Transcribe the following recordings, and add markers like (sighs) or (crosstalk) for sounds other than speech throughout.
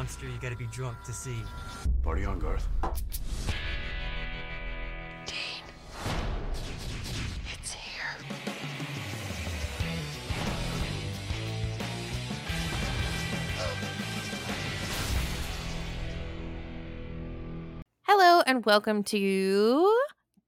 monster you gotta be drunk to see. Party on, Garth. Dean. It's here. Hello and welcome to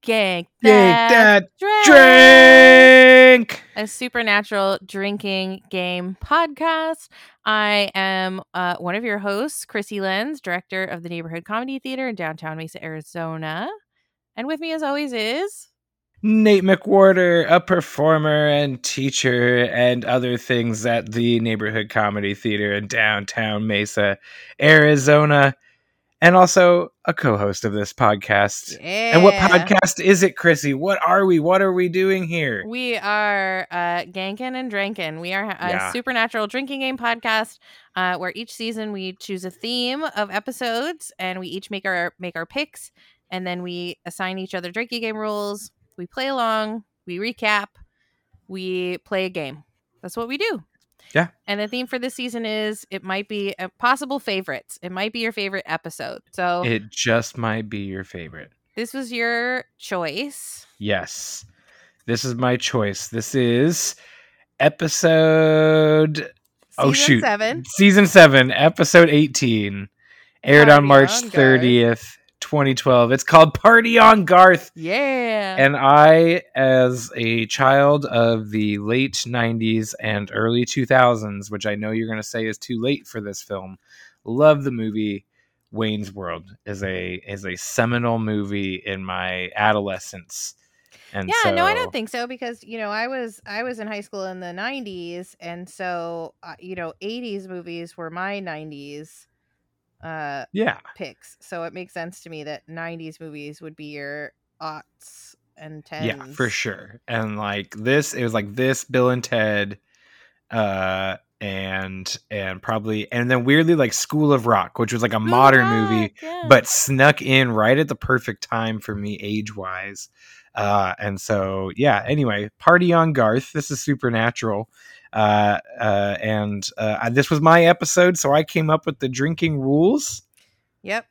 Gank Yank that Drink, drink. A supernatural drinking game podcast. I am uh, one of your hosts, Chrissy Lenz, director of the Neighborhood Comedy Theater in downtown Mesa, Arizona. And with me, as always, is Nate McWhorter, a performer and teacher and other things at the Neighborhood Comedy Theater in downtown Mesa, Arizona, and also a co-host of this podcast. And what podcast is it, Chrissy? What are we? What are we doing here? We are uh, Gankin and drinking. We are a Yeah. supernatural drinking game podcast uh, where each season we choose a theme of episodes and we each make our make our picks and then we assign each other drinking game rules. We play along, we recap, we play a game. That's what we do. Yeah. And the theme for this season is it might be a possible favorites. It might be your favorite episode. So It just might be your favorite. this was your choice. Yes. This is my choice. This is episode oh shoot. seven. Season 7, episode 18. Aired on March 30th, 2012. It's called Party on Garth. Yeah. And I, as a child of the late 90s and early 2000s, which I know you're going to say is too late for this film, love the movie. Wayne's World is a is a seminal movie in my adolescence. And yeah no i don't think so because you know i was i was in high school in the 90s and so uh, you know 80s movies were my 90s uh Yeah, picks so it makes sense to me that 90s movies would be your aughts and tens yeah, for sure. And like this, it was like this, Bill and Ted, uh, and and probably and then weirdly like School of Rock, which was like a School modern Rock, movie, yeah. but snuck in right at the perfect time for me age wise. Uh, and so yeah. Anyway, party on Garth. This is supernatural. Uh, uh, and uh, this was my episode, so I came up with the drinking rules. yep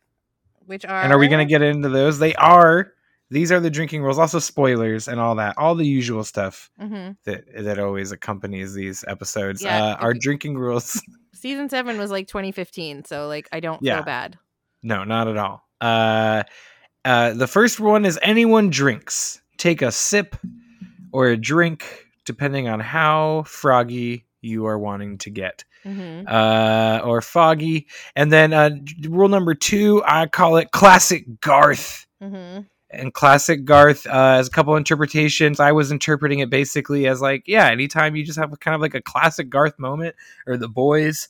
which are And are we going to get into those? They are. These are the drinking rules. Also spoilers and all that. All the usual stuff hmm that that always accompanies these episodes. Yeah, uh, our you- drinking rules. (laughs) season seven was like 2015 so like i don't Yeah. feel bad no, not at all. Uh, uh, the first one is anyone drinks. Take a sip or a drink, depending on how froggy you are wanting to get. hmm uh, or foggy. And then uh, rule number two, I call it classic Garth. hmm And classic Garth uh, has a couple interpretations. I was interpreting it basically as like, yeah, anytime you just have kind of like a classic Garth moment, or the boys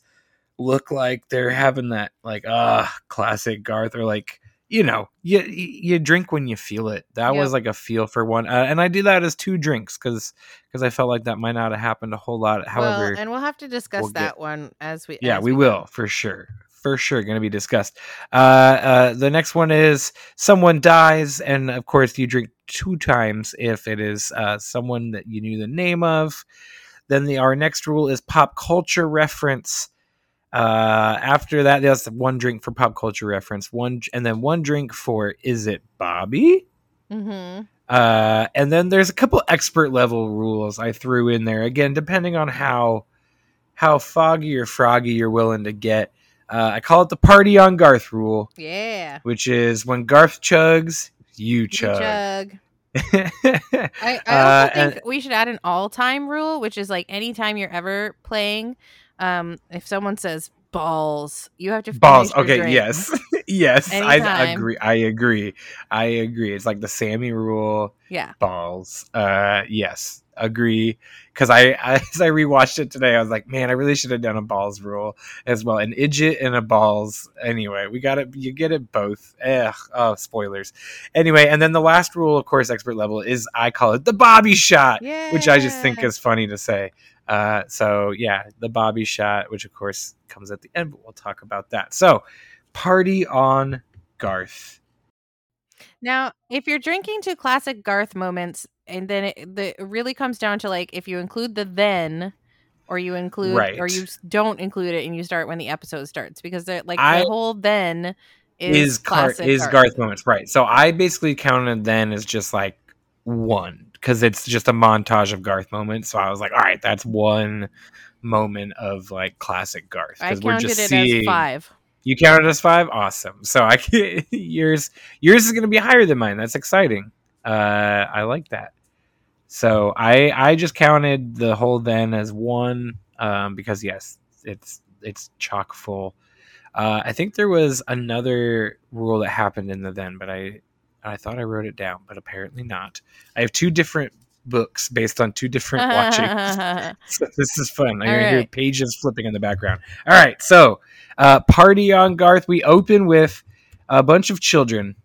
look like they're having that like, ah, classic Garth, or like, you know, you you drink when you feel it. That was like a feel for one, uh, and I do that as two drinks because because I felt like that might not have happened a whole lot. However, well, and we'll have to discuss we'll get- that one as we yeah, as we go. will for sure. For sure, going to be discussed. Uh, uh, the next one is someone dies, and of course, you drink two times if it is uh, someone that you knew the name of. Then the our next rule is pop culture reference. Uh, after that, that's one drink for pop culture reference, one and then one drink for is it Bobby? Mm-hmm. Uh, and then there's a couple expert level rules I threw in there again, depending on how how foggy or froggy you're willing to get. Uh, I call it the party on Garth rule, yeah which is when Garth chugs, you You chug. chug. (laughs) I, I also Uh, think and- we should add an all-time rule, which is like anytime you're ever playing, um, if someone says balls, you have to Balls. Okay. Yes. (laughs) yes. I agree. I agree. I agree. It's like the Sammy rule. Yeah. balls. Uh, yes, agree. Because I, I, (laughs) as I rewatched it today, I was like, man, I really should have done a balls rule as well, an idjit and a balls. Anyway, we got it. You get it both. Ugh, oh, spoilers. Anyway, and then the last rule, of course, expert level is I call it the Bobby shot, which I just think is funny to say. Uh, so yeah, the Bobby shot, which of course comes at the end, but we'll talk about that. So, party on Garth. Now, if you're drinking to classic Garth moments, and then it, the, it really comes down to like if you include the then or you include or you don't include it and you start when the episode starts because they're like I- the whole then is, is Gar- is Garth. Garth moments, right? So I basically counted then as just like one because it's just a montage of Garth moments. So I was like, all right, that's one moment of like classic Garth I because we're counted just it seeing. as five. You counted as five, awesome. So I can, (laughs) yours yours is going to be higher than mine. That's exciting. Uh, I like that. So I I just counted the whole then as one um, because yes, it's it's chock full. Uh, I think there was another rule that happened in the then, but I I thought I wrote it down, but apparently not. I have two different books based on two different (laughs) watchings. So (laughs) this is fun. I'm All gonna hear pages flipping in the background. All right, so uh, party on Garth. We open with a bunch of children,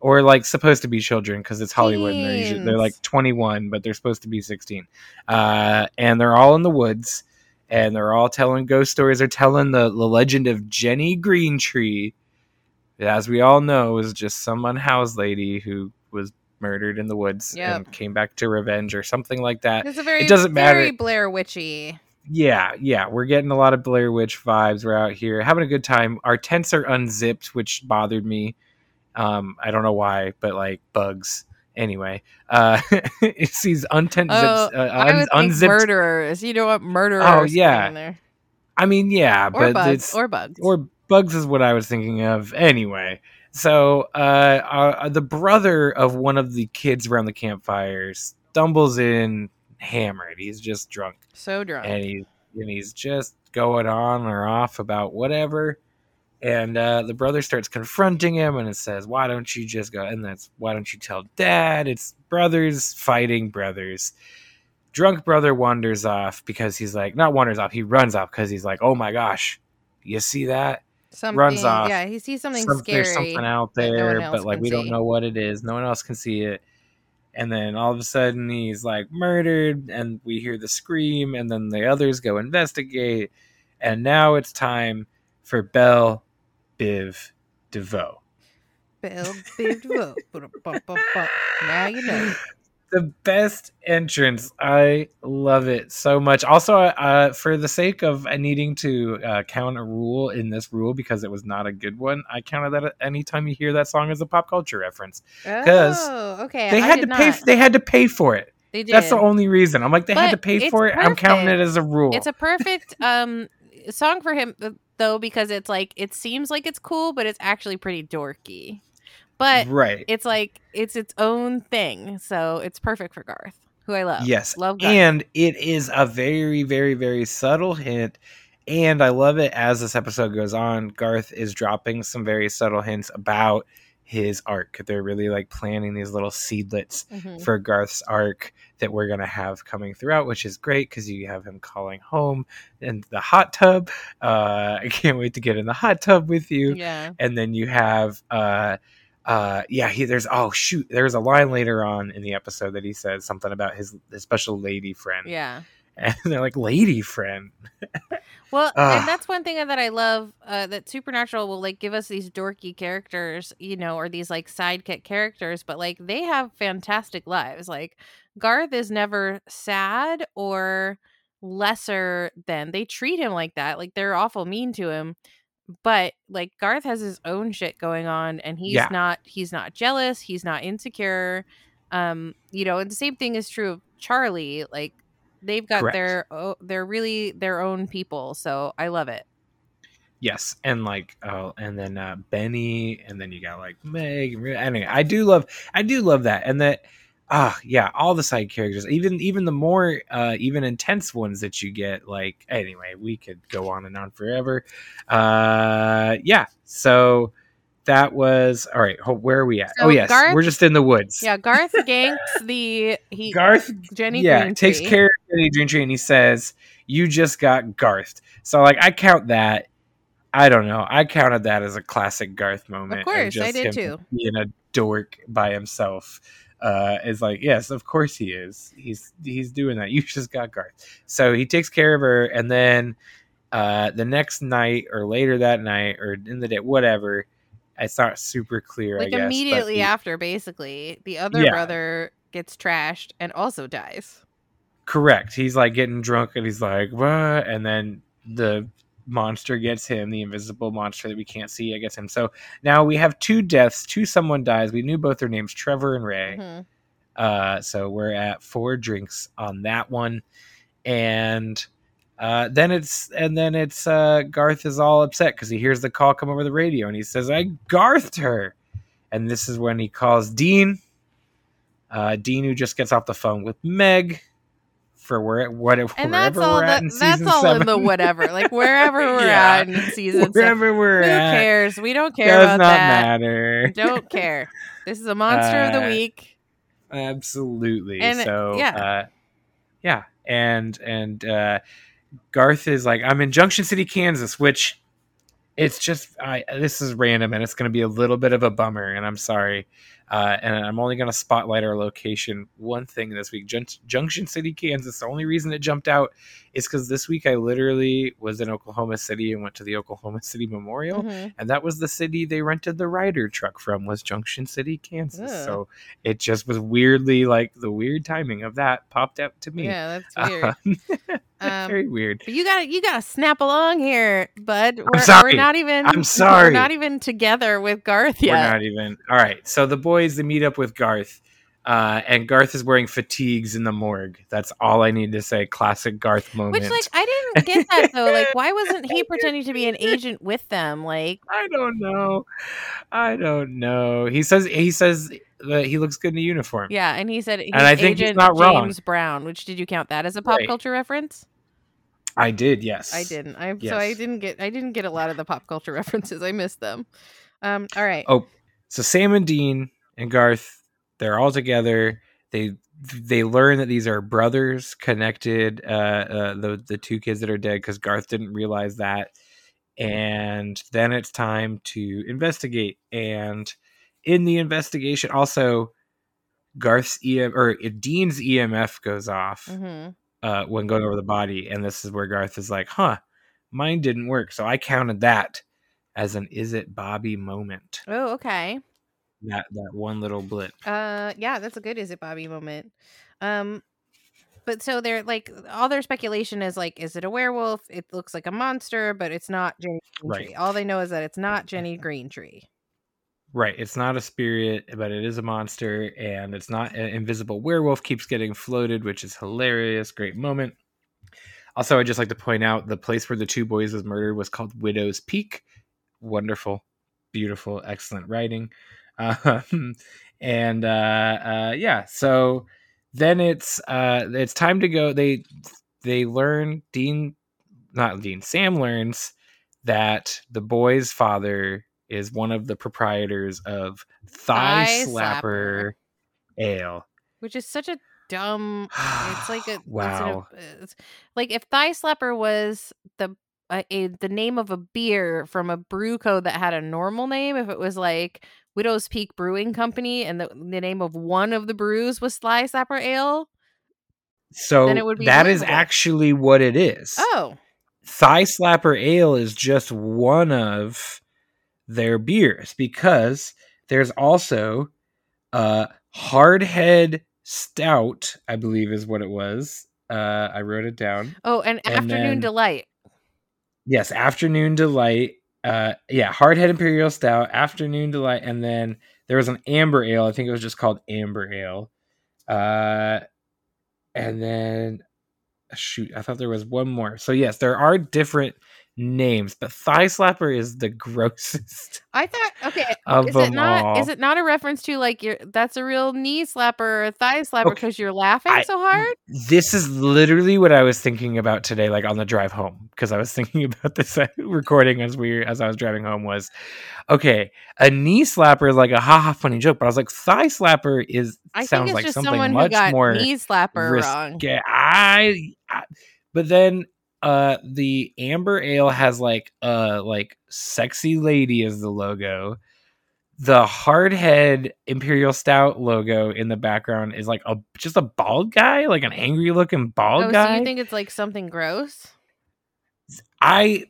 or like supposed to be children because it's Hollywood and they're usually they're like 21, but they're supposed to be 16. Uh, and they're all in the woods, and they're all telling ghost stories. They're telling the, the legend of Jenny Greentree, as we all know, is just some unhoused lady who was murdered in the woods Yep. and came back to revenge or something like that. It's a very doesn't matter. very Blair Witchy. Yeah, yeah, we're getting a lot of Blair Witch vibes. We're out here having a good time. Our tents are unzipped, which bothered me. Um, I don't know why, but like bugs. Anyway, uh, (laughs) it's these untent Oh, zips, uh, I would unzipped. murderers. You know what murderers? Oh, yeah. there. I mean, yeah, or but bugs it's or bugs or bugs is what I was thinking of. Anyway, so uh, uh, the brother of one of the kids around the campfire stumbles in hammered. He's just drunk. so drunk. and he and he's just going on or off about whatever. And uh, the brother starts confronting him, and it says, "Why don't you just go?" And that's why don't you tell dad? It's brothers fighting brothers. Drunk brother wanders off because he's like, not wanders off. He runs off because he's like, "Oh my gosh, you see that? something, runs off. Yeah, he sees something Some- scary. There's something out that no there, but like we don't know what it is. No one else can see it. And then all of a sudden he's like murdered, and we hear the scream, and then the others go investigate, and now it's time for Bell Biv DeVoe. Bill, Biv DeVoe. Now you know. The best entrance. I love it so much. Also, uh, for the sake of needing to uh, count a rule in this rule because it was not a good one, I counted that anytime you hear that song as a pop culture reference. 'Cause Oh, okay. they I had to not. pay. They had to pay for it. They did. That's the only reason. I'm like, they had to pay for it. I'm counting it as a rule. It's a perfect (laughs) um song for him though because it's like it seems like it's cool, but it's actually pretty dorky. But right. it's like it's its own thing, so it's perfect for Garth, who I love. Yes. love Garth. And it is a very, very, very subtle hint. And I love it as this episode goes on. Garth is dropping some very subtle hints about his arc. They're really like planting these little seedlets Mhm. for Garth's arc that we're going to have coming throughout, which is great because you have him calling home in the hot tub. Uh, (laughs) I can't wait to get in the hot tub with you. yeah, and then you have uh uh yeah he there's oh shoot there's a line later on in the episode that he says something about his, his special lady friend yeah. and (laughs) they're like lady friend (laughs) Well, Ugh. and that's one thing that I love uh, that Supernatural will like give us these dorky characters, you know, or these like sidekick characters, but like they have fantastic lives. Like Garth is never sad or lesser than. They treat him like that. Like they're awful mean to him. But like Garth has his own shit going on and he's Yeah. not he's not jealous, he's not insecure. Um, you know, and the same thing is true of Charlie. Like they've got Correct. their oh, they're really their own people so i love it yes and like oh and then uh benny and then you got like meg and anyway i do love i do love that and that ah yeah all the side characters even even the more uh even intense ones that you get like anyway we could go on and on forever. Uh yeah so that was all right where are we at? So oh yes Garth- we're just in the woods. Yeah garth ganks the he garth jenny yeah Green takes Tree. care of Jenny Green Tree and he says you just got garthed so like i count that i don't know i counted that as a classic garth moment of course i just did too. being a dork by himself uh is like yes of course he is he's he's doing that (laughs) you just got garth so he takes care of her and then uh the next night or later that night or in the day whatever it's not super clear I like guess, immediately he- after basically the other Yeah. brother gets trashed and also dies Correct. He's like getting drunk and he's like, what? And then the monster gets him, the invisible monster that we can't see, I gets him. So now we have two deaths, two someone dies. We knew both their names, Trevor and Ray. Mhm. Uh, so we're at four drinks on that one. And uh, then it's and then it's uh, Garth is all upset because he hears the call come over the radio and he says, I Garthed her. And this is when he calls Dean. Uh, Dean, who just gets off the phone with Meg for where what (laughs) And wherever that's all. that's all seven. in the whatever. Like (laughs) wherever we're Yeah. at in season seven. wherever we're Who at. cares? We don't care Does about not that. matter. Don't care. This is a (laughs) monster of the Uh, week. Absolutely. And, so yeah. uh yeah. And and uh Garth is like, I'm in Junction City, Kansas, which it's just I this is random and it's gonna be a little bit of a bummer, and I'm sorry. Uh, and I'm only going to spotlight our location. One thing this week, Jun- Junction City, Kansas. The only reason it jumped out is because this week I literally was in Oklahoma City and went to the Oklahoma City Memorial, Mhm. and that was the city they rented the Ryder truck from was Junction City, Kansas. Ugh. So it just was weirdly like the weird timing of that popped out to me. Yeah, that's (laughs) weird. Um, Very weird. But you got to you got to snap along here, bud. We're, sorry. we're not even. I'm sorry. We're not even together with Garth yet. We're not even all right. So the boys they meet up with Garth, uh, and Garth is wearing fatigues in the morgue. That's all I need to say. Classic Garth moment. Which, like, I didn't get that though. Like, why (laughs) wasn't he pretending to be an (laughs) agent with them? Like, I don't know. I don't know. He says he says that he looks good in a uniform. yeah, and he said he's I think he's not wrong. James Brown. Which did you count that as a pop Right. culture reference? I did. Yes, I didn't. I so I didn't get. I didn't get a lot of the pop culture (laughs) references. I missed them. Um. All right. Oh, so Sam and Dean and Garth, they're all together. They they learn that these are brothers connected. Uh, uh the the two kids that are dead because Garth didn't realize that. And then it's time to investigate. And in the investigation, also Garth's EM or Dean's EMF goes off hmm uh, when going over the body, and this is where Garth is like, "Huh, mine didn't work." So I counted that as an "Is it Bobby?" moment Oh, okay. That that one little blip. Uh, yeah, that's a good is it Bobby moment. Um, but so they're like all their speculation is like, is it a werewolf? It looks like a monster, but it's not Jenny Right. Greentree. All they know is that it's not Jenny Greentree. Right, it's not a spirit, but it is a monster, and it's not an invisible werewolf. Keeps getting floated, which is hilarious. Great moment. Also, I'd just like to point out the place where the two boys was murdered was called Widow's Peak. Wonderful, beautiful, excellent writing. Um, (laughs) and uh, uh, yeah, so then it's uh, it's time to go. They they learn Dean, not Dean. Sam learns that the boy's father is one of the proprietors of Thigh, Thigh Slapper, Ale. which is such a dumb. It's like a (sighs) wow. it's- like if Thigh Slapper was the uh, a, the name of a beer from a brew code that had a normal name. If it was like Widow's Peak Brewing Company and the, the name of one of the brews was Thigh Slapper Ale. So then it would be that is actually what it is. Oh, Thigh Slapper Ale is just one of their beers because there's also uh Hardhead Stout, I believe is what it was. Uh I wrote it down. oh, and, And Afternoon then- Delight. Yes, Afternoon Delight. Uh yeah, Hardhead Imperial Stout, Afternoon Delight, and then there was an Amber Ale. I think it was just called Amber Ale. Uh and then shoot, I thought there was one more. So yes, there are different names, but Thigh Slapper is the (laughs) grossest I thought okay. Is it not? all. Is it not a reference to like your? That's a real knee slapper or thigh slapper Okay, because you're laughing I- so hard. this is literally what I was thinking about today, like on the drive home, because I was (laughs) thinking about this uh, recording as we as I was driving home. Was okay, a knee slapper is like a haha funny joke, but I was like thigh slapper is I think sounds it's like just something much got more knee slapper wrong. I, I, but then uh the amber ale has like uh like sexy lady as the logo. The hardhead imperial stout logo in the background is like a just a bald guy, like an angry looking bald Oh, guy. so you think it's like something gross? i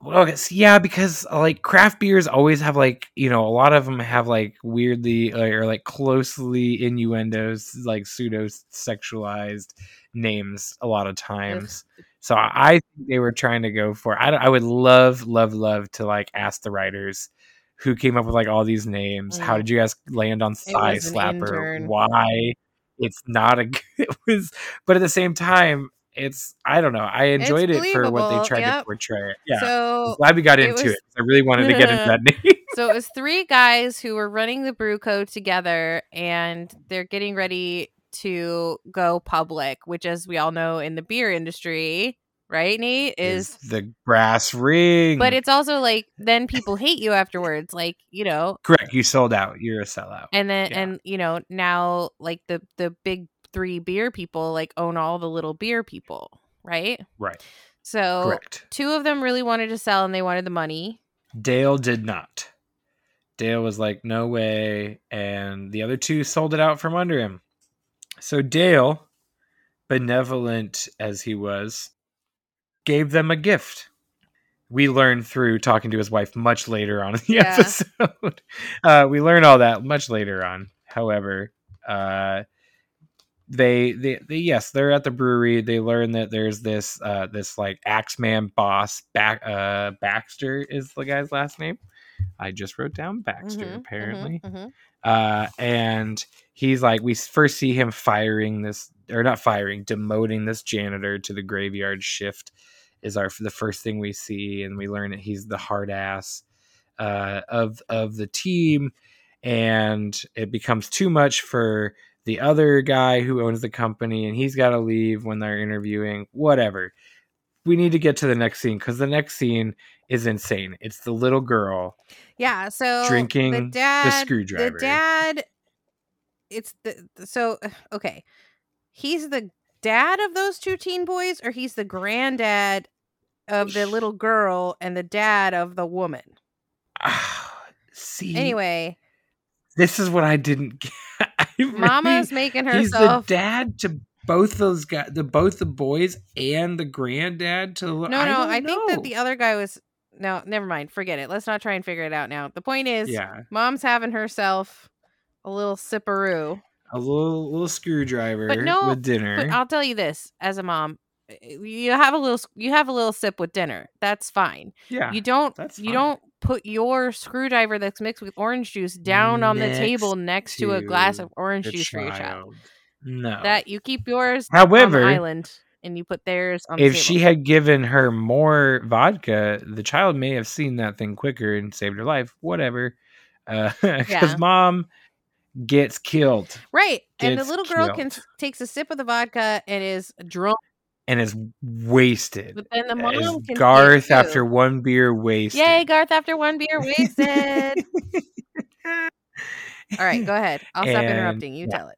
well, yeah, because like craft beers always have like you know a lot of them have like weirdly uh, or like closely innuendos, like pseudo sexualized names a lot of times. So I think they were trying to go for. I, I would love, love, love to like ask the writers who came up with like all these names. How Mm. did you guys land on Thigh Slapper? intern. Why it's not a. (laughs) It was, but at the same time, it's. I don't know. I enjoyed it for what they tried to portray it. Yeah. I'm So glad we got it into was- it. I really wanted to get into that (laughs) name. so it was three guys who were running the brew code together and they're getting ready to go public, which as we all know in the beer industry, right, Nate, is the brass ring. but it's also like then people hate you afterwards, like, you know, correct. You sold out. You're a sellout. and then Yeah. and you know, now like the the big three beer people like own all the little beer people, right? right. So Correct. two of them really wanted to sell and they wanted the money. Dale did not. Dale was like, no way. And the other two sold it out from under him. So Dale, benevolent as he was, gave them a gift. We learned through talking to his wife much later on in the (laughs) Yeah. episode. (laughs) Uh, we learn all that much later on. However, uh, they, they they yes they're at the brewery they learn that there's this uh this like axeman boss back uh baxter is the guy's last name i just wrote down baxter Mhm, mhm, apparently mhm. Uh and he's like we first see him firing this or not firing demoting this janitor to the graveyard shift is our the first thing we see and we learn that he's the hard ass uh of of the team. And it becomes too much for the other guy who owns the company and he's got to leave when they're interviewing whatever. We need to get to the next scene because the next scene is insane it's the little girl Yeah, so Drinking the the dad, screwdriver. The dad, it's the the- so (sighs) okay. He's the dad of those two teen boys, or he's the granddad of the little girl and the dad of the woman. Ah, see Anyway, this is what i didn't (laughs) get I really- Mama's making her he's the dad to both those guys the both the boys and the granddad to the no, no, don't I, think that the other guy was. No, never mind. Forget it. Let's not try and figure it out now. The point is, yeah mom's having herself a little sipperoo. a little little screwdriver But no, with dinner But I'll tell you this: as a mom, you have a little you have a little sip with dinner. That's fine. yeah you don't that's you don't put your screwdriver that's mixed with orange juice down on the table next to a glass of orange juice for your child. child. no That you keep yours on however the island and you put theirs on if she had given her more vodka, the child may have seen that thing quicker and saved her life. Whatever. Uh, (laughs) because Yeah. mom gets killed right, and the gets little girl can takes a sip of the vodka and is drunk, and is wasted. but then the As mom can Garth, after one beer, wasted. Yay, Garth! After one beer, wasted. (laughs) All right, go ahead. I'll stop And, interrupting. You yeah. tell it.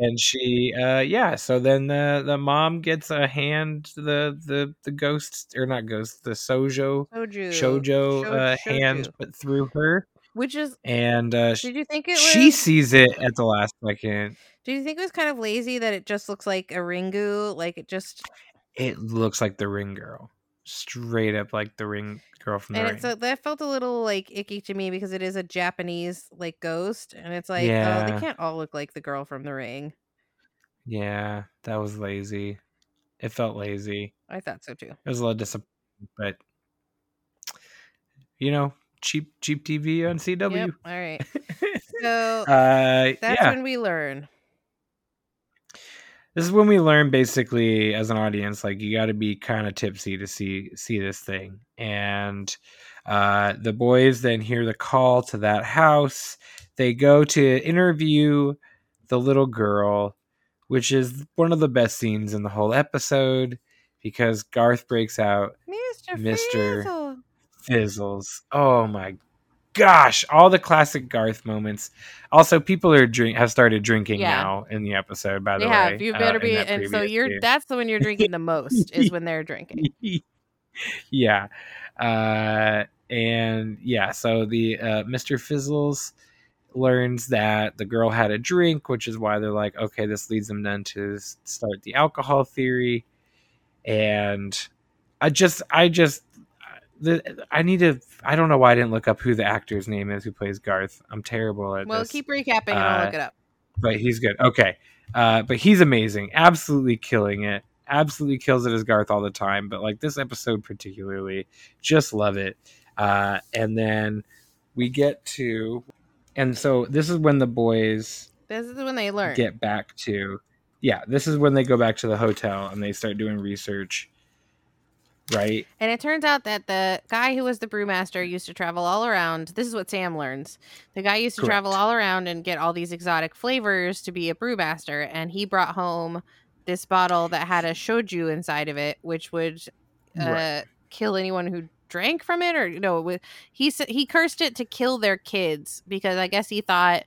And she uh yeah so then the the mom gets a hand the the the ghost or not ghost the sojo Soju. shojo uh, hand put through her Which is and uh Did you think it was? she sees it at the last second Do you think it was kind of lazy that it just looks like a ringu? Like it just, it looks like the ring girl straight up like the ring girl from the and ring it's a, that felt a little like icky to me because it is a Japanese like ghost, and it's like, oh, they can't all look like the girl from the ring. yeah that was lazy it felt lazy I thought so too. it was a little disappointing but you know cheap cheap tv on cw Yep. All right. (laughs) So uh that's yeah when we learn. This is when we learn basically as an audience like you got to be kind of tipsy to see see this thing and uh the boys then hear the call to that house they go to interview the little girl which is one of the best scenes in the whole episode because garth breaks out Mr. Mr. Fizzles oh my gosh all the classic garth moments also people are drink have started drinking Yeah. now in the episode by the way have. You uh, better in be. And so you're. scene. That's the one you're drinking the most is when they're drinking. (laughs) yeah uh and yeah so the uh mr fizzles learns that the girl had a drink which is why they're like okay this leads them then to start the alcohol theory and i just i just the, I need to. I don't know why I didn't look up who the actor's name is who plays Garth. I'm terrible at this. Well, this, keep recapping and I'll Uh, look it up. but he's good. Okay, Uh, but he's amazing, absolutely killing it. Absolutely kills it as Garth all the time, but like this episode particularly, just love it. Uh, and then we get to, and so this is when the boys This is when they learn. get back to, yeah, this is when they go back to the hotel and they start doing research, right? And it turns out that the guy who was the brewmaster used to travel all around. This is what Sam learns. The guy used to travel all around and get all these exotic flavors to be a brewmaster. And he brought home this bottle that had a shojo inside of it, which would uh, Right. kill anyone who drank from it. Or no, it was, he he cursed it to kill their kids because I guess he thought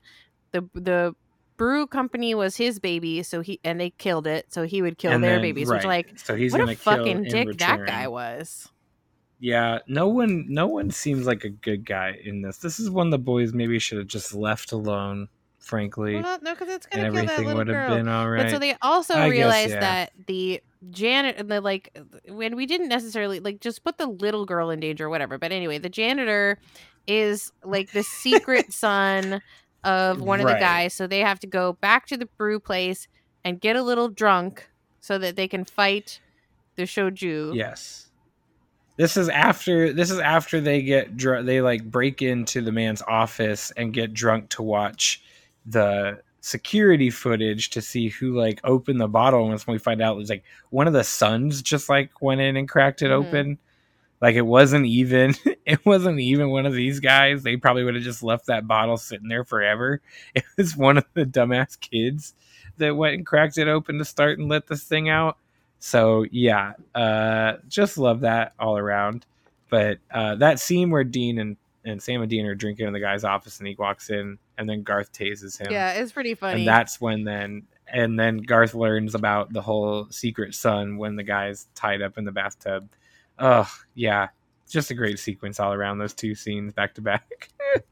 the the brew company was his baby. So he and they killed it, so he would kill And their then- babies. Which like so he's what gonna a fucking in dick that guy was. Yeah, no one, no one seems like a good guy in this. This is one the boys maybe should have just left alone. Frankly, Well, no, because it's gonna kill that everything little would have girl. been all right. But so they also I guess, realized yeah. that the janitor, the like, when we didn't necessarily like just put the little girl in danger or whatever. But anyway, the janitor is like the secret (laughs) son of one of the guys, so they have to go back to the brew place and get a little drunk so that they can fight the shojo. Yes. This is after this is after they get dr- they like break into the man's office and get drunk to watch the security footage to see who like opened the bottle and when we find out it was like one of the sons just like went in and cracked it Mhm. open like it wasn't even (laughs) it wasn't even one of these guys they probably would have just left that bottle sitting there forever (laughs) it was one of the dumbass kids that went and cracked it open to start and let this thing out so yeah, uh, just love that all around. But uh, that scene where Dean and, and Sam and Dean are drinking in the guy's office, and he walks in, and then Garth tases him. Yeah, it's pretty funny. and that's when then and then Garth learns about the whole secret son when the guy's tied up in the bathtub. Oh yeah, just a great sequence all around those two scenes back to back. (laughs)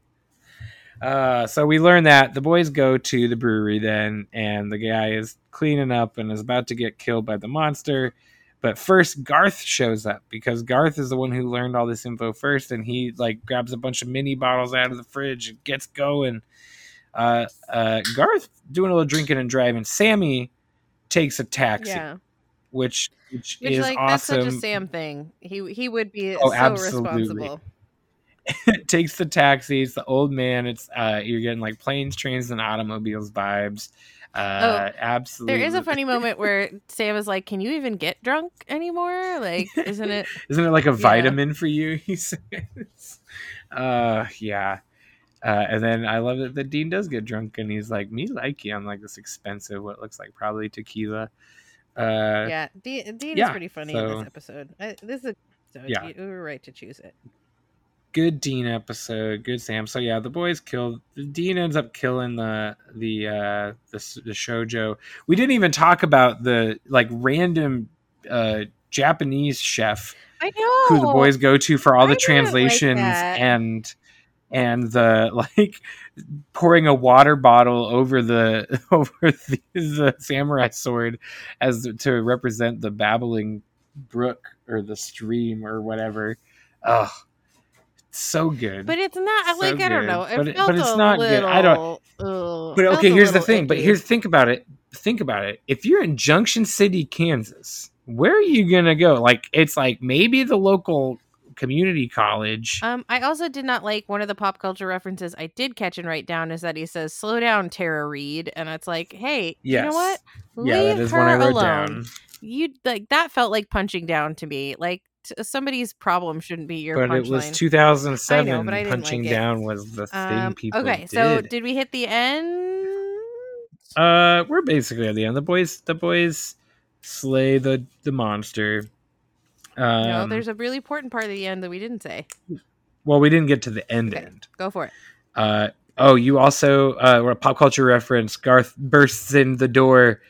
Uh, so we learn that the boys go to the brewery then, and the guy is cleaning up and is about to get killed by the monster. But first, Garth shows up because Garth is the one who learned all this info first, and he like grabs a bunch of mini bottles out of the fridge and gets going. Uh, uh, Garth doing a little drinking and driving. Sammy takes a taxi, yeah, which which, which is like that's such a Sam thing. He he would be Oh, so absolutely. responsible. (laughs) takes the taxi. It's the old man. It's uh, you're getting like planes, trains, and automobiles vibes. Uh, absolutely. Oh, There is a funny moment where Sam is like, "Can you even get drunk anymore? Like, (laughs) isn't it?" Isn't it like a Yeah. vitamin for you? (laughs) He says. Uh, yeah. Uh, and then I love that the dean does get drunk, and he's like, "Me like you." I'm like this expensive, what looks like probably tequila. Uh, yeah, Dean, Dean is pretty funny in this episode. I, this is a so Yeah. you, were right to choose it. good Dean episode. Good Sam. So yeah, the boys killed. Dean ends up killing the the uh, the the shojo. We didn't even talk about the like random uh, Japanese chef I know who the boys go to for all I the didn't like translations and and the (laughs) like pouring a water bottle over the (laughs) over the, the samurai sword as to represent the babbling brook or the stream or whatever. Oh, so good. But it's not So like I don't know. It But it- but it's not good. I don't- ugh, But okay, here's the little thing. But icky. here's think about it. Think about it. If you're in Junction City, Kansas, where are you gonna go? Like it's like maybe the local community college. Um, I also did not like one of the pop culture references I did catch and write down is that he says, "Slow down, Tara Reid," and it's like, hey, you know Yes. what? yeah, that Leave is her one I wrote alone. down. You like that felt like punching down to me. Like t- somebody's problem shouldn't be your But it was punchline. 2007. I know, but I didn't punching like down was the thing Um, people okay, did. so did we hit the end? uh, we're basically at the end. The boys, the boys slay the the monster. Um, no, there's a really important part of the end that we didn't say. well, we didn't get to the end Okay. end. Go for it. Uh, oh, you also uh, a pop culture reference. Garth bursts in the door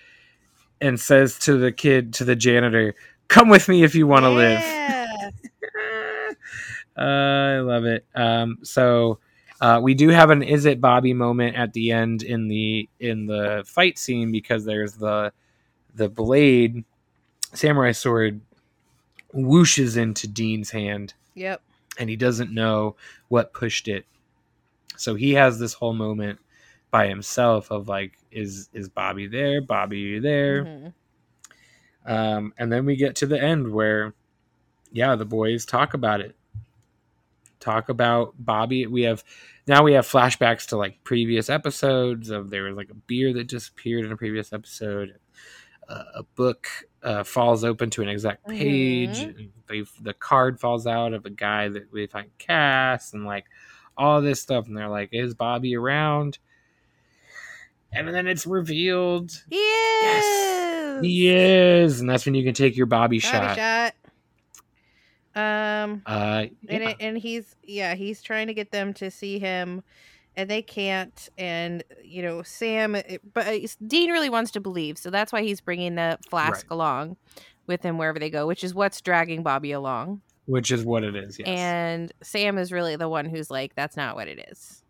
and says to the kid, to the janitor, "Come with me if you want to live." (laughs) Uh, I love it. Um, so uh, we do have an "Is it Bobby?" moment at the end in the in the fight scene because there's the the blade samurai sword whooshes into Dean's hand Yep. and he doesn't know what pushed it. So he has this whole moment by himself of like is is Bobby there? Bobby you there? Mhm. Um, and then we get to the end where, yeah, the boys talk about it. Talk about Bobby. We have now we have flashbacks to like previous episodes of there was like a beer that disappeared in a previous episode. A book uh, falls open to an exact page. Mhm. They the card falls out of a guy that we find cast and like all this stuff. And they're like, "Is Bobby around?" And then it's revealed He is. he is, and that's when you can take your Bobby, Bobby shot. shot. Um, Uh, and it, and he's yeah he's trying to get them to see him, and they can't. And you know Sam, it- but uh, Dean really wants to believe, so that's why he's bringing the flask Right. along with him wherever they go, which is what's dragging Bobby along. which is what it is. Yes. and Sam is really the one who's like, "That's not what it is."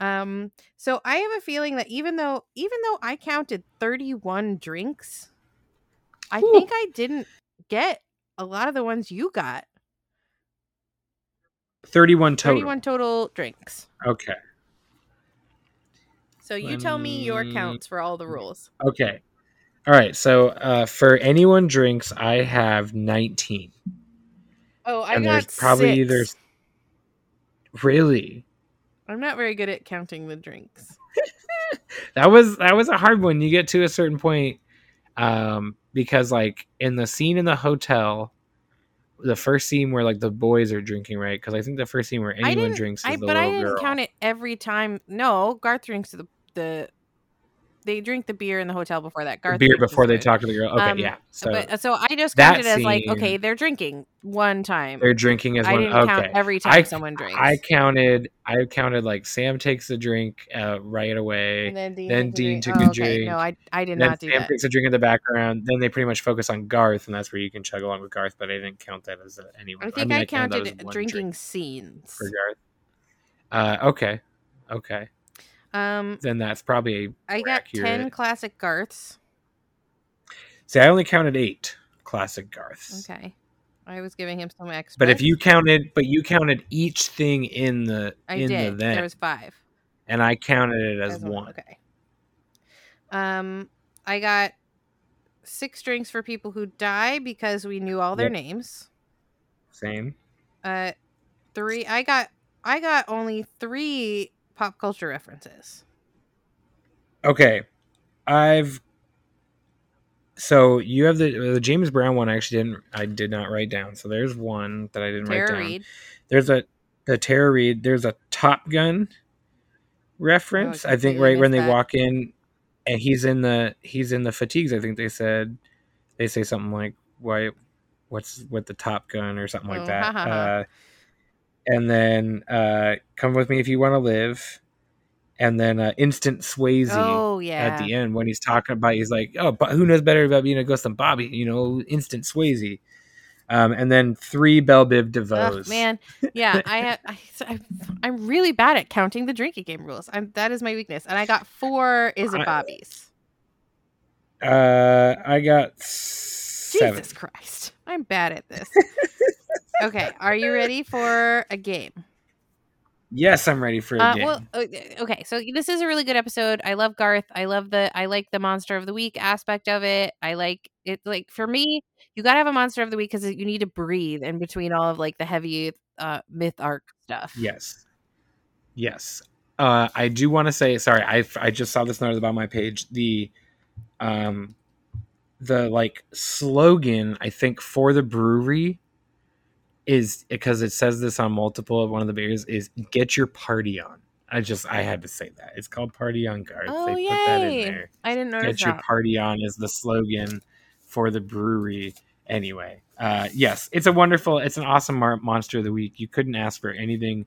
Um, so I have a feeling that even though even though I counted thirty one drinks, I think I didn't get a lot of the ones you got. Thirty-one total. Thirty one total drinks. Okay. So you tell me your counts for all the rules. Okay. All right. So uh, for anyone drinks, I have nineteen. Oh, I and got there's probably six. there's really I'm not very good at counting the drinks. (laughs) that was that was a hard one. You get to a certain point, um, because like in the scene in the hotel, the first scene where like the boys are drinking, right? Because I think the first scene where anyone drinks is I, the but I didn't girl. count it every time. No, Garth drinks the the. They drink the beer in the hotel before that. Garth beer before they talk to the girl. Okay, Um, yeah. So but so I just that counted as like okay, they're drinking one time. they're drinking as I one. didn't okay. count every time I- someone drinks. I counted. I counted like Sam takes a drink uh, right away. and then Dean, then took a Dean drink. took Oh, a okay. drink, No, I I did then not do Sam that. takes a drink in the background. Then they pretty much focus on Garth, and that's where you can chug along with Garth. But I didn't count that as a, anyone. I think mean, I, counted counted drinking drink scenes. for Garth. Uh, okay, okay. Um, Then that's probably. A, I got ten classic Garths. See, I only counted eight classic Garths. Okay, I was giving him some extra. But if you counted, but you counted each thing in the I in did. the then, there was five. and I counted it as, As one. Okay. Um, I got six drinks for people who die because we knew all their Yep. names. Same. Uh, three. I got. I got only three pop culture references. Okay, I've. So you have the the James Brown one. I actually didn't. I did not write down. So there's one that I didn't write down. Reid. There's a the Tara Reid. There's a Top Gun reference. Oh, I I think right when they that. walk in, and he's in the he's in the fatigues. I think they said they say something like why what's with the Top Gun or something Oh, like that. ha, ha, ha. uh, and then uh, come with me if you want to live. And then uh, instant Swayze Oh yeah. at the end when he's talking about he's like oh but who knows better about being a ghost than bobby you know instant swayze um, and then three belle biv Ugh, devos man, yeah, I have. I, I, I'm really bad at counting the drinking game rules. I'm that is my weakness, and I got four. Is it Bobby's? uh i got seven Jesus Christ, I'm bad at this. (laughs) okay, are you ready for a game? yes i'm ready for a Uh, game well, okay. So this is a really good episode. I love Garth. I love the. I like the monster of the week aspect of it. I like it. Like for me, you gotta have a monster of the week because you need to breathe in between all of like the heavy uh myth arc stuff. yes yes uh i do want to say sorry i i just saw this note about my page the um the like slogan i think for the brewery is because it says this on multiple of one of the beers is get your party on i just i had to say that it's called party on Garth Oh they put that in yay! there I didn't notice get your that. party on is the slogan for the brewery anyway uh yes it's a wonderful it's an awesome mar- monster of the week you couldn't ask for anything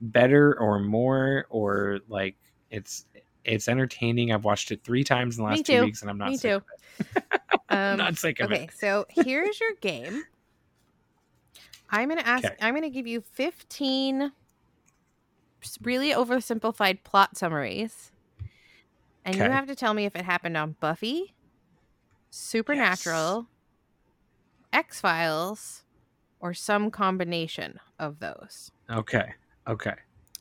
better or more or like it's it's entertaining i've watched it three times in the last two weeks and i'm not Me sick too. of it. (laughs) i'm Um, not sick of okay, it so here's your game. I'm gonna ask. Okay. I'm gonna give you 15 really oversimplified plot summaries, and you have to tell me if it happened on Buffy, Supernatural, X Files, or some combination of those. okay okay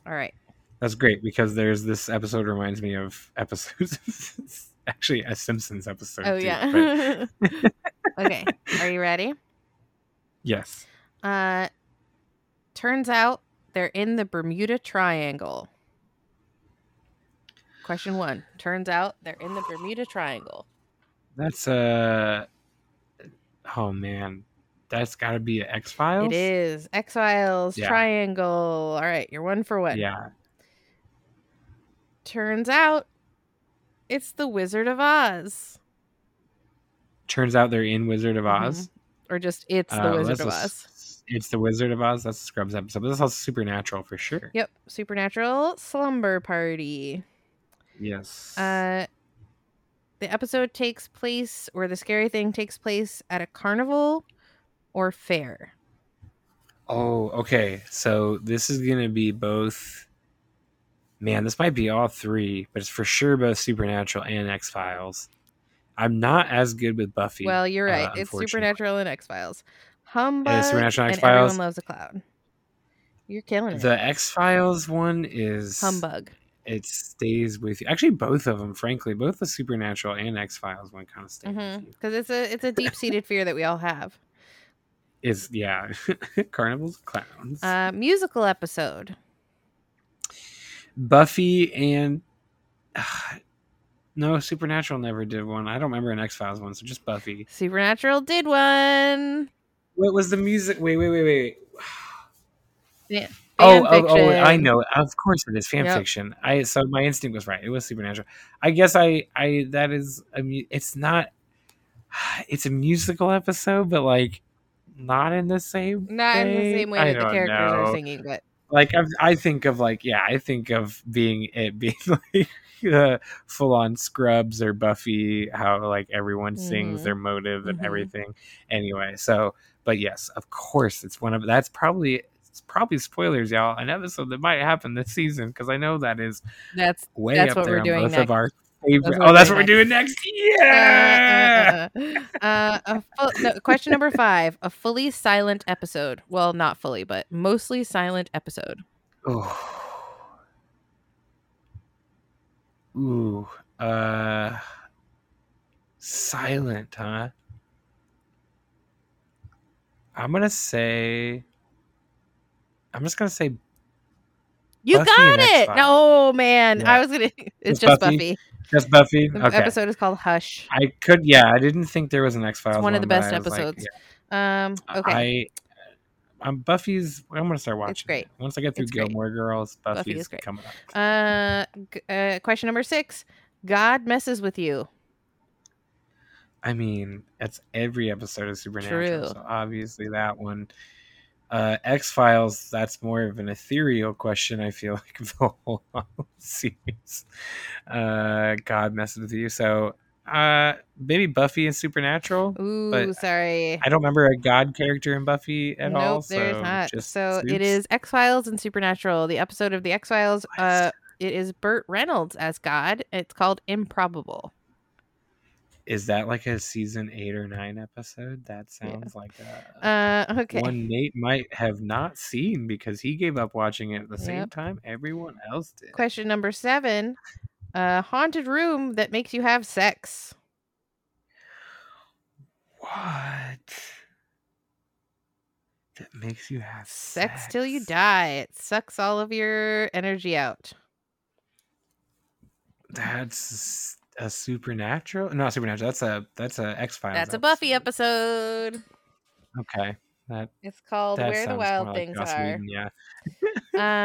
All right. That's great because there's this episode reminds me of episodes. (laughs) actually, a Simpsons episode. Oh too, yeah. but (laughs) okay. Are you ready? yes. Uh turns out they're in the Bermuda Triangle. Question 1. Turns out they're in the Bermuda Triangle. That's uh oh man. That's gotta be X Files. It is X-Files Yeah. Triangle. All right, you're one for one. Yeah. Turns out it's the Wizard of Oz. Turns out they're in Wizard of Oz. Mhm. Or just it's the Uh, Wizard of a Oz. It's the Wizard of Oz. That's a Scrubs episode. But that's also supernatural for sure. Yep, Supernatural Slumber Party. Yes. Uh, the episode takes place, or the scary thing takes place at a carnival or fair. oh, okay. So this is gonna be both. Man, this might be all three, but it's for sure both Supernatural and X Files. I'm not as good with Buffy. Well, you're uh, right. it's. Supernatural and X Files. Humbug Supernatural and and Everyone X-Files. Loves a Clown. You're killing it. The X Files one is Humbug. It stays with you. Actually, both of them, frankly, both the Supernatural and X Files one kind of stay with you. Because it's a it's a deep seated fear that we all have. Is yeah, (laughs) carnivals, clowns, Uh, musical episode. Buffy and (sighs) no Supernatural never did one. I don't remember an X Files one, so just Buffy. Supernatural did one. What was the music? Wait, wait, wait, wait. Fan Oh, oh, oh, I know. Of course it is fan Yep. fiction. I so my instinct was right. It was supernatural. I guess I I that is a it's not (sighs) it's a musical episode, but like not in the same Not in the way? same way I that the characters know. are singing, but Like I, I think of like yeah, I think of being it being (laughs) like uh, full on Scrubs or Buffy, how like everyone sings Mhm. their motive and Mhm. everything. Anyway, so but yes, of course, it's one of that's probably it's probably spoilers, y'all. An episode that might happen this season because I know that is that's way That's up what there we're on doing both next. of our favorite. That's oh, that's what we're doing next. Yeah. (laughs) Uh, uh, uh, no, question number five: a fully silent episode. Well, not fully, but mostly silent episode. Oh. Ooh. Uh silent, huh? I'm gonna say I'm just gonna say You Buffy got it! No, man, Yeah. I was gonna. (laughs) It's Just just Buffy? Buffy. just Buffy. The Okay. episode is called Hush. I could yeah, I didn't think there was an X Files. It's one of the best episodes. Um. Okay. I I'm Buffy's I'm gonna start watching. It's great. it. Once I get through It's great. Gilmore Girls, Buffy Buffy's is great. coming up. Uh, g- uh. Question number six: God messes with you. I mean, it's every episode of Supernatural, True. so obviously that one. Uh, X Files, that's more of an ethereal question. I feel (laughs) like the whole (laughs) series. Uh, God messes with you, so uh, maybe Buffy and Supernatural. Ooh, sorry. I don't remember a God character in Buffy at nope, all. there's so not. So it is X Files and Supernatural. The episode of the X Files. Uh, it is Burt Reynolds as God. It's called Improbable. Is that like a season eight or nine episode? That sounds like a Uh, okay. one Nate might have not seen because he gave up watching it at the same time everyone else did. Question number seven: a haunted room that makes you have sex. What? That makes you have Sex till you die. It sucks all of your energy out. That's a supernatural. Not supernatural. That's a that's a X Files. That's a Buffy episode. Okay, that It's called Where the Wild like Things Joss Are. Whedon, yeah,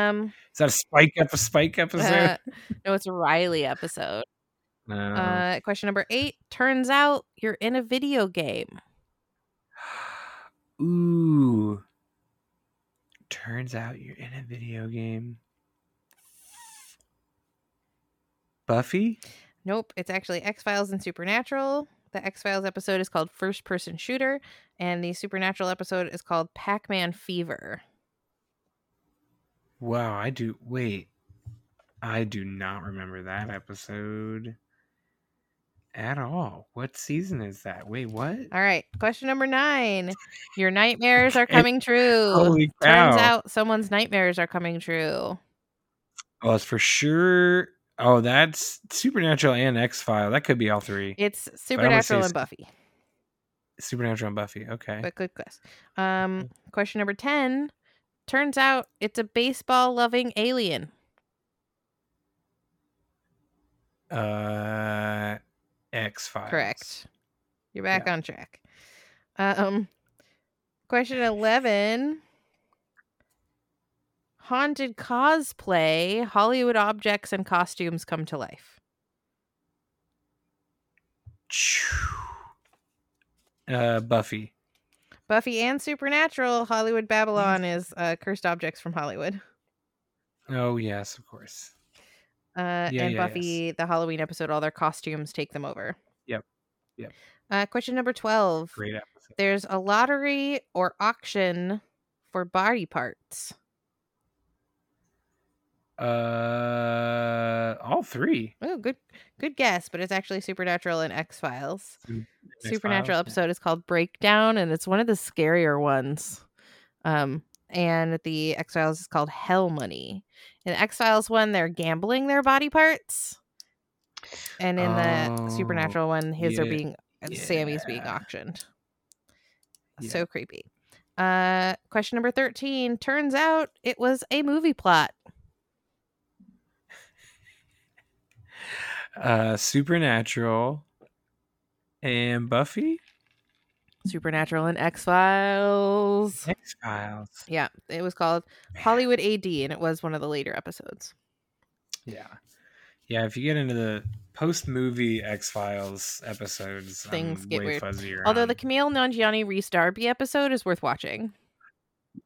Um, (laughs) is that a Spike up a Spike episode? uh, (laughs) no, it's a Riley episode. no. Uh, question number eight. Turns out you're in a video game. (gasps) Ooh. Turns out you're in a video game. Buffy? Nope, it's actually X Files and Supernatural. The X Files episode is called First Person Shooter, and the Supernatural episode is called Pac Man Fever. Wow, I do. Wait. I do not remember that episode at all. What season is that? Wait, what? All right, question number nine. Your nightmares are (laughs) coming true. Holy cow. Turns out someone's nightmares are coming true. Oh, it's for sure. Oh, that's Supernatural and X File. That could be all three. It's I'm gonna say Supernatural and Buffy. Supernatural and Buffy. Okay. But good guess. Um, question number ten. Turns out it's a baseball loving alien. Uh, X Files. Correct. You're back on track. Um, question 11. Haunted cosplay, Hollywood objects and costumes come to life. Uh, Buffy. Buffy and Supernatural, Hollywood Babylon is uh, cursed objects from Hollywood. Oh yes, of course. Uh, Yeah, and yeah, Buffy, the Halloween episode, all their costumes take them over. Yep. Yep. Uh, question number 12. Great episode. There's a lottery or auction for body parts. Uh, all three. Oh, good, good guess, but it's actually Supernatural and X Files. Supernatural episode is called Breakdown, and it's one of the scarier ones. Um, and the X Files is called Hell Money. In X Files one, they're gambling their body parts, and in the Oh, Supernatural one, his are being uh, Sammy's being auctioned. Yeah. So creepy. Uh, question number thirteen. Turns out it was a movie plot. Uh, Supernatural and Buffy. Supernatural and X Files. X Files. Yeah, it was called Hollywood AD, and it was one of the later episodes. Yeah. Yeah, if you get into the post movie X Files episodes, Things I'm get way weird. fuzzier. Although on- the Kumail Nanjiani Rhys Darby episode is worth watching.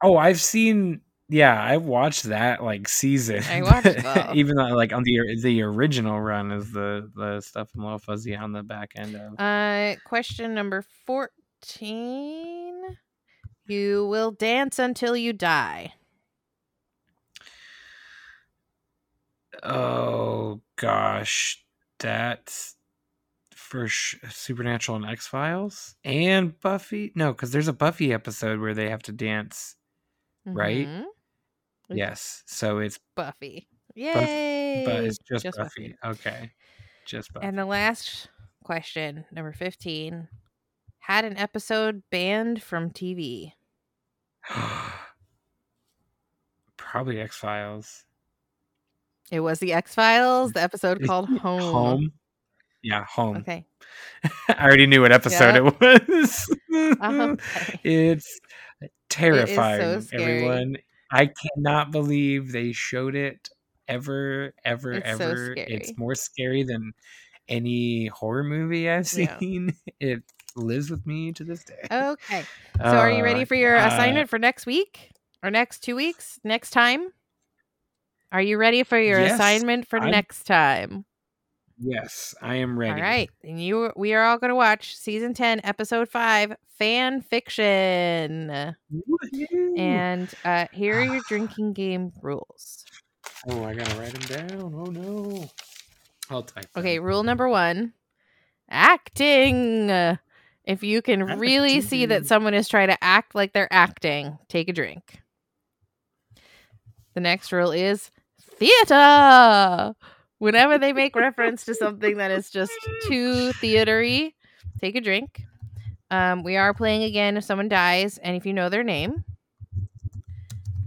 oh, I've seen. Yeah, I watched that like season. I (laughs) watched that. even though like on the the original run is the the stuff I'm a little fuzzy on the back end of. Uh, question number 14. You will dance until you die. Oh gosh, that's for sh- Supernatural and X Files and Buffy. No, because there's a Buffy episode where they have to dance. Right? Mhm. Yes, so it's Buffy. Yay! but it's just, Just Buffy. Okay, just Buffy. And the last question, number 15, had an episode banned from TV. (gasps) Probably X Files. It was the X Files, the episode called Home. Home. Yeah, home. Okay. (laughs) I already knew what episode it was. (laughs) Okay. (laughs) It's terrifying, scary. everyone. I cannot believe they showed it ever, ever, It's so ever. scary. It's more scary than any horror movie I've (laughs) Yeah. seen. It lives with me to this day. Okay. (laughs) So are you ready Uh, for your uh, assignment for next week or next two weeks? Next time? Are you ready for your Yes, assignment for I'm next time? Yes, I am ready. All right. And you we are all going to watch season 10 episode 5 fan fiction. Woohoo! And uh here are your (sighs) drinking game rules. oh, I gotta write them down. Oh no. I'll type. Okay, them. rule number 1. Acting. If you can really see that someone is trying to act like they're acting, take a drink. The next rule is theater. Whenever they make reference to something that is just too theatery, take a drink. Um, we are playing again if someone dies and if you know their name.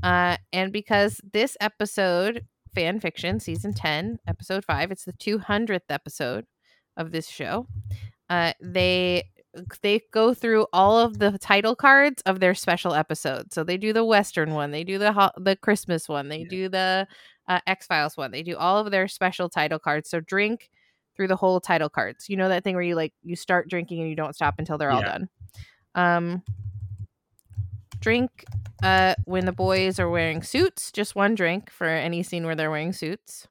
Uh, and because this episode, fan fiction, season 10, episode 5, it's the 200th episode of this show. Uh, they they go through all of the title cards of their special episodes. So they do the Western one, they do the ho- the Christmas one, they Yeah. do the uh, X Files one. They do all of their special title cards. So drink through the whole title cards. You know that thing where you like you start drinking and you don't stop until they're all Yeah. done. Um, drink uh, when the boys are wearing suits. Just one drink for any scene where they're wearing suits.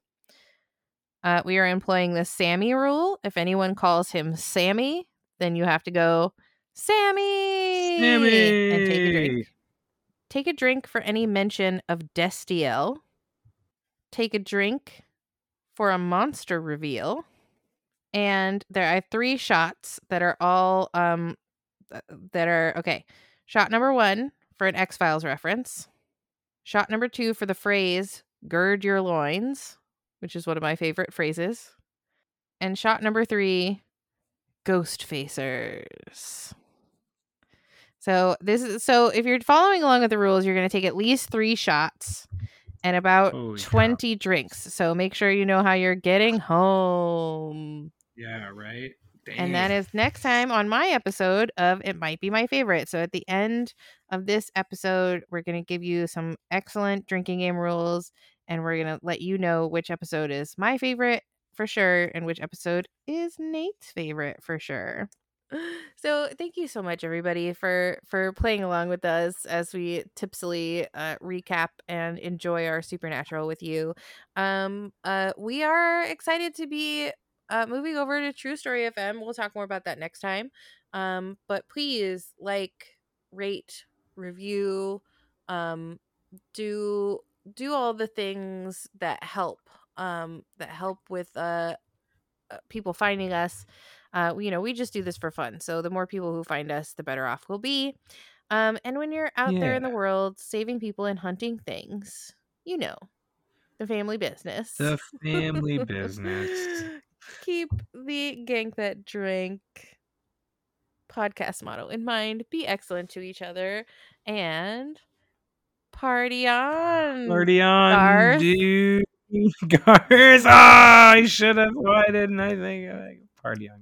Uh, we are employing the Sammy rule. If anyone calls him Sammy, then you have to go Sammy, Sammy. and take a drink. Take a drink for any mention of Destiel. Take a drink for a monster reveal. And there are three shots that are all um that are okay. Shot number 1 for an X-Files reference. Shot number 2 for the phrase gird your loins, which is one of my favorite phrases. And shot number three, Ghostfacers. So this is so if you're following along with the rules, you're going to take at least three shots and about Holy cow. 20 drinks. So make sure you know how you're getting home. Yeah, right. And that is next time on my episode of It Might Be My Favorite. So at the end of this episode, we're going to give you some excellent drinking game rules and we're going to let you know which episode is my favorite for sure and which episode is Nate's favorite for sure. So thank you so much everybody for for playing along with us as we tipsily uh, recap and enjoy our supernatural with you. Um uh we are excited to be uh, moving over to True Story FM. We'll talk more about that next time. Um, but please like, rate, review, um, do do all the things that help um that help with uh uh, people finding us uh you know we just do this for fun so the more people who find us the better off we'll be um and when you're out there in the world saving people and hunting things you know the family business the family business. (laughs) keep the gank that drink podcast motto in mind be excellent to each other and party on Party on, Garth. dude. (laughs) Garth. Ah, I should have. Why didn't I think? of it? Party on.